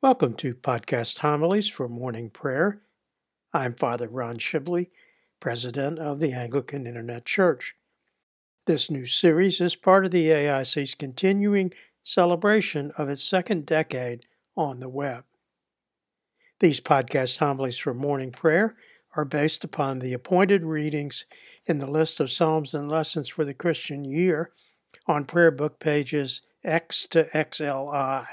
Welcome to Podcast Homilies for Morning Prayer. I'm Father Ron Shibley, President of the Anglican Internet Church. This new series is part of the AIC's continuing celebration of its second decade on the web. These podcast homilies for morning prayer are based upon the appointed readings in the list of Psalms and lessons for the Christian year on prayer book pages X to XLI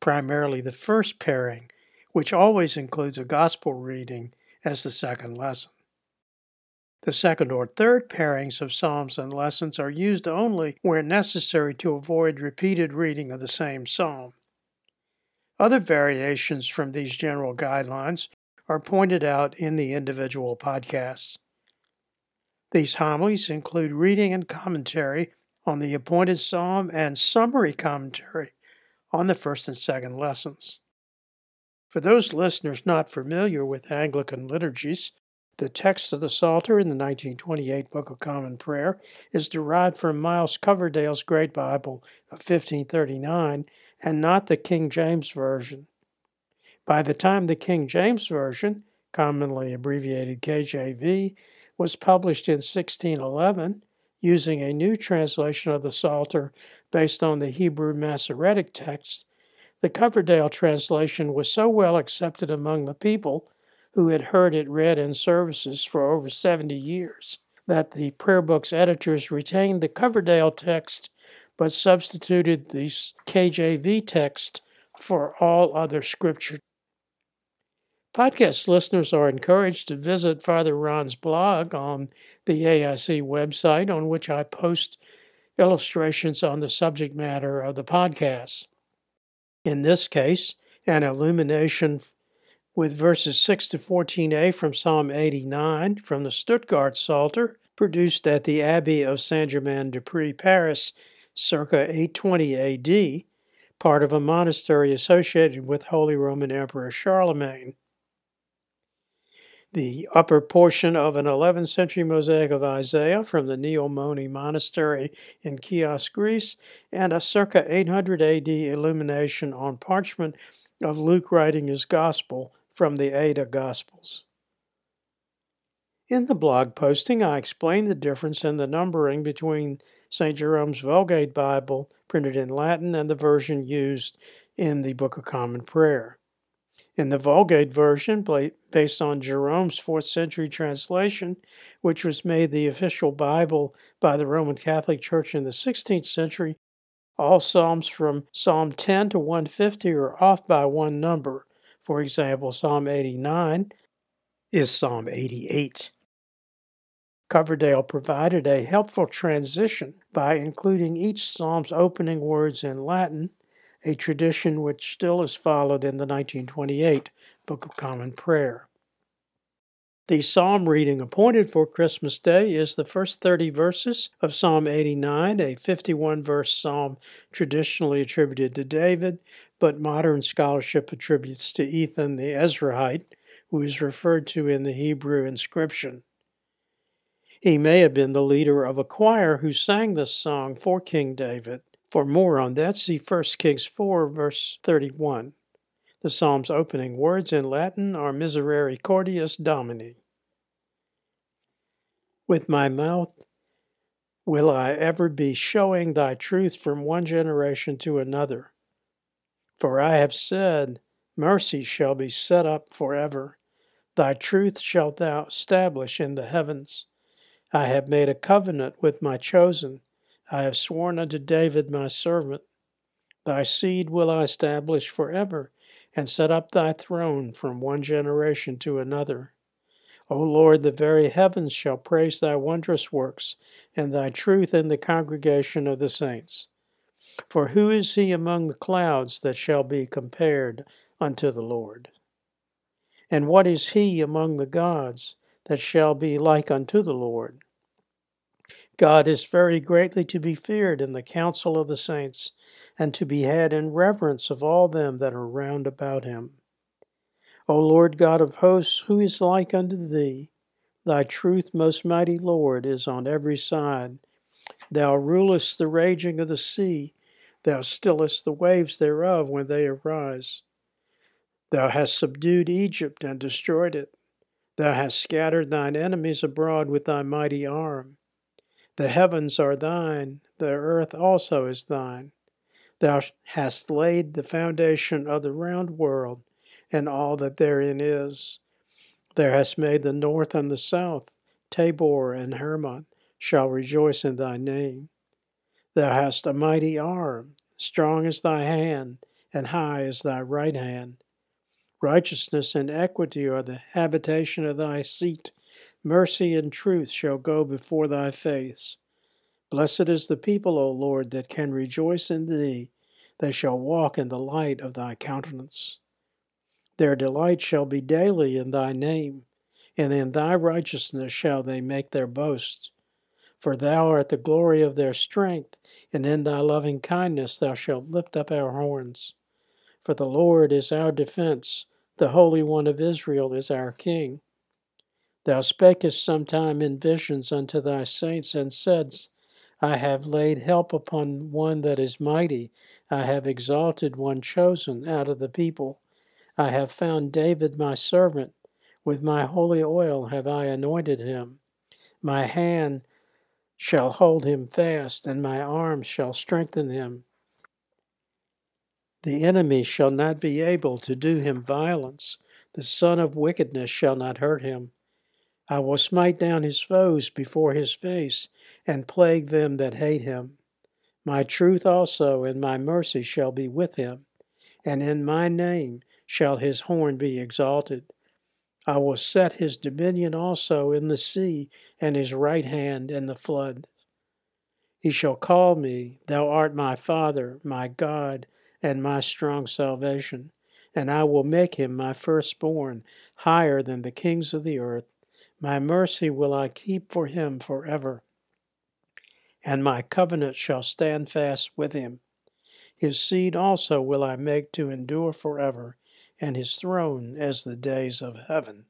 primarily the first pairing, which always includes a gospel reading as the second lesson. The second or third pairings of psalms and lessons are used only where necessary to avoid repeated reading of the same psalm. Other variations from these general guidelines are pointed out in the individual podcasts. These homilies include reading and commentary on the appointed psalm and summary commentary on the first and second lessons. For those listeners not familiar with Anglican liturgies, the text of the Psalter in the 1928 Book of Common Prayer is derived from Miles Coverdale's Great Bible of 1539 and not the King James Version. By the time the King James Version, commonly abbreviated KJV, was published in 1611, using a new translation of the Psalter based on the Hebrew Masoretic text, the Coverdale translation was so well accepted among the people who had heard it read in services for over 70 years that the prayer book's editors retained the Coverdale text but substituted the KJV text for all other scripture. Podcast listeners are encouraged to visit Father Ron's blog on the AIC website, on which I post illustrations on the subject matter of the podcast. In this case, an illumination with verses 6 to 14a from Psalm 89 from the Stuttgart Psalter, produced at the Abbey of Saint Germain des Prés, Paris, circa 820 AD, part of a monastery associated with Holy Roman Emperor Charlemagne the upper portion of an 11th century mosaic of Isaiah from the Nea Moni Monastery in Chios, Greece, and a circa 800 AD illumination on parchment of Luke writing his Gospel from the Ada Gospels. In the blog posting, I explain the difference in the numbering between St. Jerome's Vulgate Bible, printed in Latin, and the version used in the Book of Common Prayer. In the Vulgate version, based on Jerome's 4th century translation, which was made the official Bible by the Roman Catholic Church in the 16th century, all Psalms from Psalm 10 to 150 are off by one number. For example, Psalm 89 is Psalm 88. Coverdale provided a helpful transition by including each psalm's opening words in Latin a tradition which still is followed in the 1928 Book of Common Prayer. The psalm reading appointed for Christmas Day is the first 30 verses of Psalm 89, a 51 verse psalm traditionally attributed to David, but modern scholarship attributes to Ethan the Ezrahite, who is referred to in the Hebrew inscription. He may have been the leader of a choir who sang this song for King David. For more on that, see 1 Kings 4, verse 31. The psalm's opening words in Latin are Misericordias Domini. With my mouth will I ever be showing thy truth from one generation to another. For I have said, Mercy shall be set up forever. Thy truth shalt thou establish in the heavens. I have made a covenant with my chosen I have sworn unto David my servant, Thy seed will I establish forever, and set up thy throne from one generation to another. O Lord, the very heavens shall praise thy wondrous works, and thy truth in the congregation of the saints. For who is he among the clouds that shall be compared unto the Lord? And what is he among the gods that shall be like unto the Lord? God is very greatly to be feared in the council of the saints, and to be had in reverence of all them that are round about him. O Lord God of hosts, who is like unto thee? Thy truth, most mighty Lord, is on every side. Thou rulest the raging of the sea, thou stillest the waves thereof when they arise. Thou hast subdued Egypt and destroyed it. Thou hast scattered thine enemies abroad with thy mighty arm. The heavens are thine, the earth also is thine. Thou hast laid the foundation of the round world, and all that therein is. Thou hast made the north and the south, Tabor and Hermon shall rejoice in thy name. Thou hast a mighty arm, strong is thy hand, and high is thy right hand. Righteousness and equity are the habitation of thy seat. Mercy and truth shall go before thy face. Blessed is the people, O Lord, that can rejoice in thee. They shall walk in the light of thy countenance. Their delight shall be daily in thy name, and in thy righteousness shall they make their boast. For thou art the glory of their strength, and in thy loving kindness thou shalt lift up our horns. For the Lord is our defense, the Holy One of Israel is our King. Thou spakest sometime in visions unto thy saints, and saidst, I have laid help upon one that is mighty, I have exalted one chosen out of the people. I have found David my servant, with my holy oil have I anointed him. My hand shall hold him fast, and my arm shall strengthen him. The enemy shall not be able to do him violence. The son of wickedness shall not hurt him. I will smite down his foes before his face, and plague them that hate him. My truth also and my mercy shall be with him, and in my name shall his horn be exalted. I will set his dominion also in the sea, and his right hand in the flood. He shall call me, Thou art my Father, my God, and my strong salvation. And I will make him my firstborn, higher than the kings of the earth. My mercy will I keep for him forever, and my covenant shall stand fast with him. His seed also will I make to endure forever, and his throne as the days of heaven.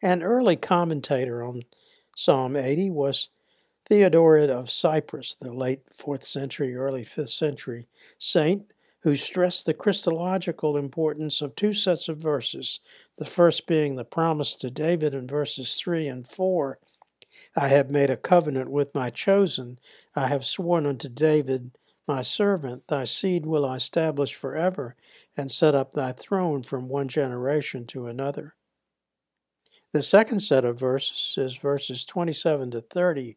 An early commentator on Psalm 80 was Theodoret of Cyrrhus, the late 4th century, early 5th century saint, who stressed the Christological importance of two sets of verses, the first being the promise to David in verses 3 and 4 I have made a covenant with my chosen, I have sworn unto David my servant, thy seed will I establish forever, and set up thy throne from one generation to another. The second set of verses is verses 27 to 30.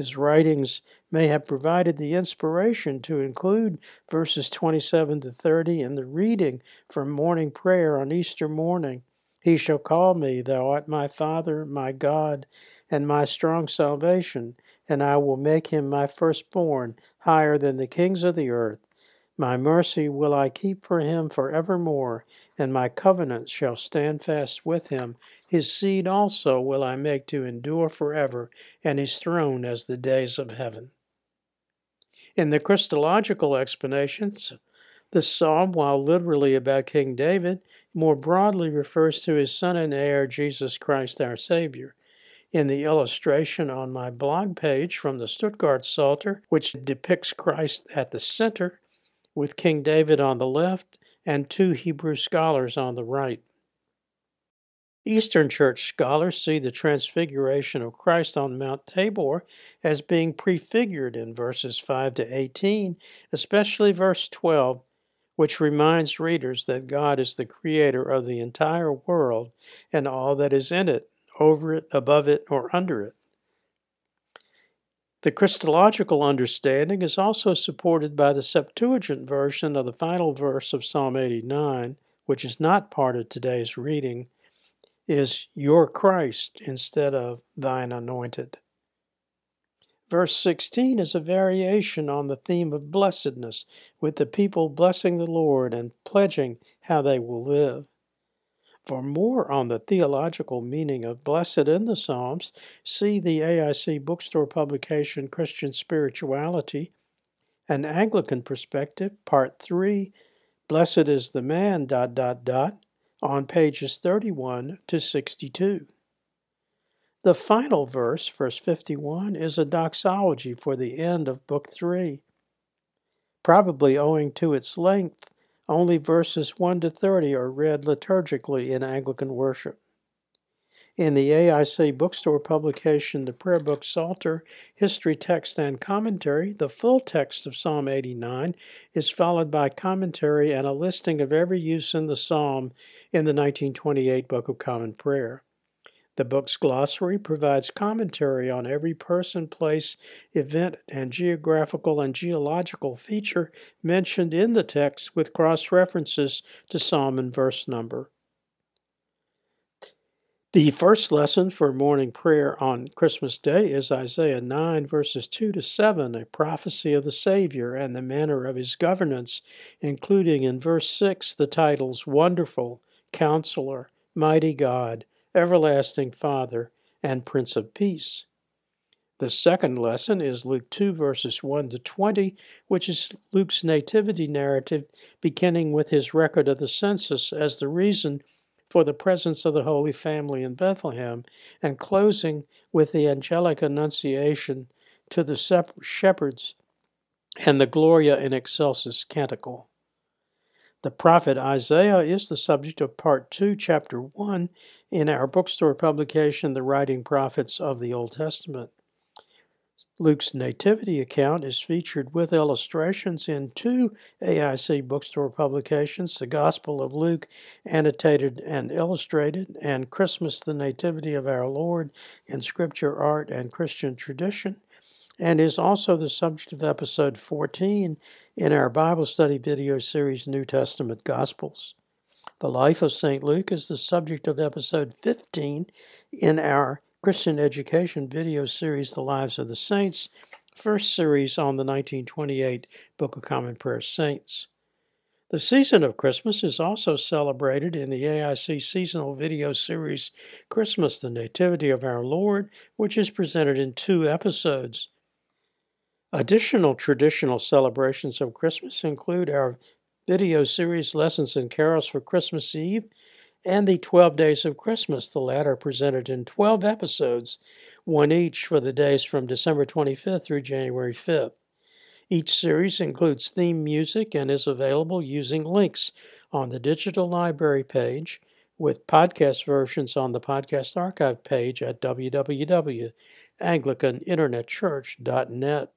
His writings may have provided the inspiration to include verses 27 to 30 in the reading from morning prayer on Easter morning. He shall call me, Thou art my Father, my God, and my strong salvation and I will make him my firstborn, higher than the kings of the earth. My mercy will I keep for him for evermore, and my covenant shall stand fast with him. His seed also will I make to endure forever, and his throne as the days of heaven. In the Christological explanations, the psalm, while literally about King David, more broadly refers to his son and heir, Jesus Christ our Savior in the illustration on my blog page from the Stuttgart Psalter, which depicts Christ at the center with King David on the left and two Hebrew scholars on the right. Eastern Church scholars see the transfiguration of Christ on Mount Tabor as being prefigured in verses 5 to 18, especially verse 12, which reminds readers that God is the creator of the entire world and all that is in it, over it, above it, or under it. The Christological understanding is also supported by the Septuagint version of the final verse of Psalm 89, which is not part of today's reading, is your Christ instead of thine anointed. Verse 16 is a variation on the theme of blessedness, with the people blessing the Lord and pledging how they will live. For more on the theological meaning of blessed in the Psalms, see the AIC bookstore publication Christian Spirituality, an Anglican Perspective, Part 3, Blessed is the Man, dot, dot, dot, on pages 31 to 62. The final verse, verse 51, is a doxology for the end of Book 3. Probably owing to its length, Only verses 1 to 30 are read liturgically in Anglican worship. In the AIC bookstore publication, the Prayer Book Psalter, History, Text, and Commentary, the full text of Psalm 89 is followed by commentary and a listing of every use in the psalm in the 1928 Book of Common Prayer. The book's glossary provides commentary on every person, place, event, and geographical and geological feature mentioned in the text with cross references to psalm and verse number. The first lesson for morning prayer on Christmas Day is Isaiah 9, verses 2 to 7, a prophecy of the Savior and the manner of his governance, including in verse 6 the titles Wonderful, Counselor, Mighty God, Everlasting Father, and Prince of Peace. The second lesson is Luke 2, verses 1 to 20, which is Luke's nativity narrative, beginning with his record of the census as the reason for the presence of the Holy Family in Bethlehem, and closing with the angelic annunciation to the shepherds and the Gloria in Excelsis canticle. The prophet Isaiah is the subject of part 2, chapter 1, in our bookstore publication, The Writing Prophets of the Old Testament. Luke's nativity account is featured with illustrations in two AIC bookstore publications The Gospel of Luke, annotated and illustrated, and Christmas, the Nativity of Our Lord in Scripture, Art, and Christian Tradition, and is also the subject of episode 14 in our Bible study video series New Testament Gospels. The life of St. Luke is the subject of episode 15 in our Christian education video series, The Lives of the Saints, first series on the 1928 Book of Common Prayer Saints. The season of Christmas is also celebrated in the AIC seasonal video series Christmas, the Nativity of Our Lord, which is presented in two episodes. Additional traditional celebrations of Christmas include our video series Lessons and Carols for Christmas Eve and the 12 Days of Christmas, the latter presented in 12 episodes, one each for the days from December 25th through January 5th. Each series includes theme music and is available using links on the digital library page with podcast versions on the podcast archive page at www.anglicaninternetchurch.net.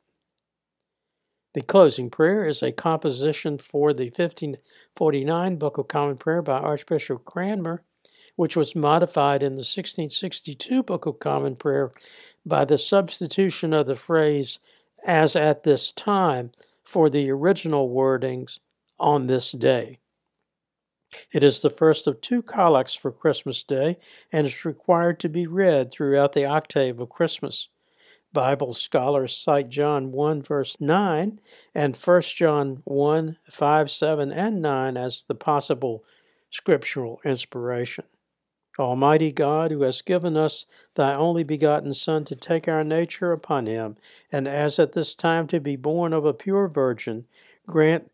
The closing prayer is a composition for the 1549 Book of Common Prayer by Archbishop Cranmer, which was modified in the 1662 Book of Common Prayer by the substitution of the phrase as at this time for the original wordings on this day. It is the first of two collects for Christmas Day and is required to be read throughout the octave of Christmas. Bible scholars cite John 1, verse 9, and 1 John 1, 5, 7, and 9 as the possible scriptural inspiration. Almighty God, who has given us thy only begotten Son to take our nature upon him, and as at this time to be born of a pure virgin, grant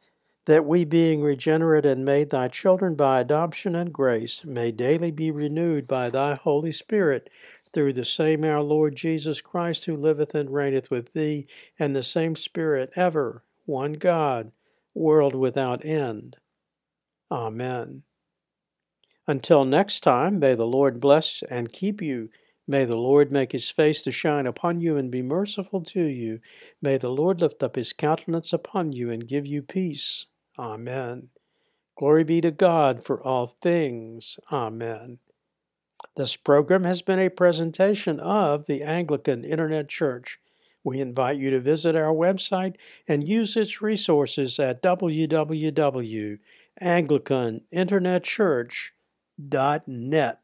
that we, being regenerate and made thy children by adoption and grace, may daily be renewed by thy Holy Spirit through the same our Lord Jesus Christ, who liveth and reigneth with thee, and the same Spirit ever, one God, world without end. Amen. Until next time, may the Lord bless and keep you. May the Lord make his face to shine upon you and be merciful to you. May the Lord lift up his countenance upon you and give you peace. Amen. Glory be to God for all things. Amen. This program has been a presentation of the Anglican Internet Church. We invite you to visit our website and use its resources at www.anglicaninternetchurch.net.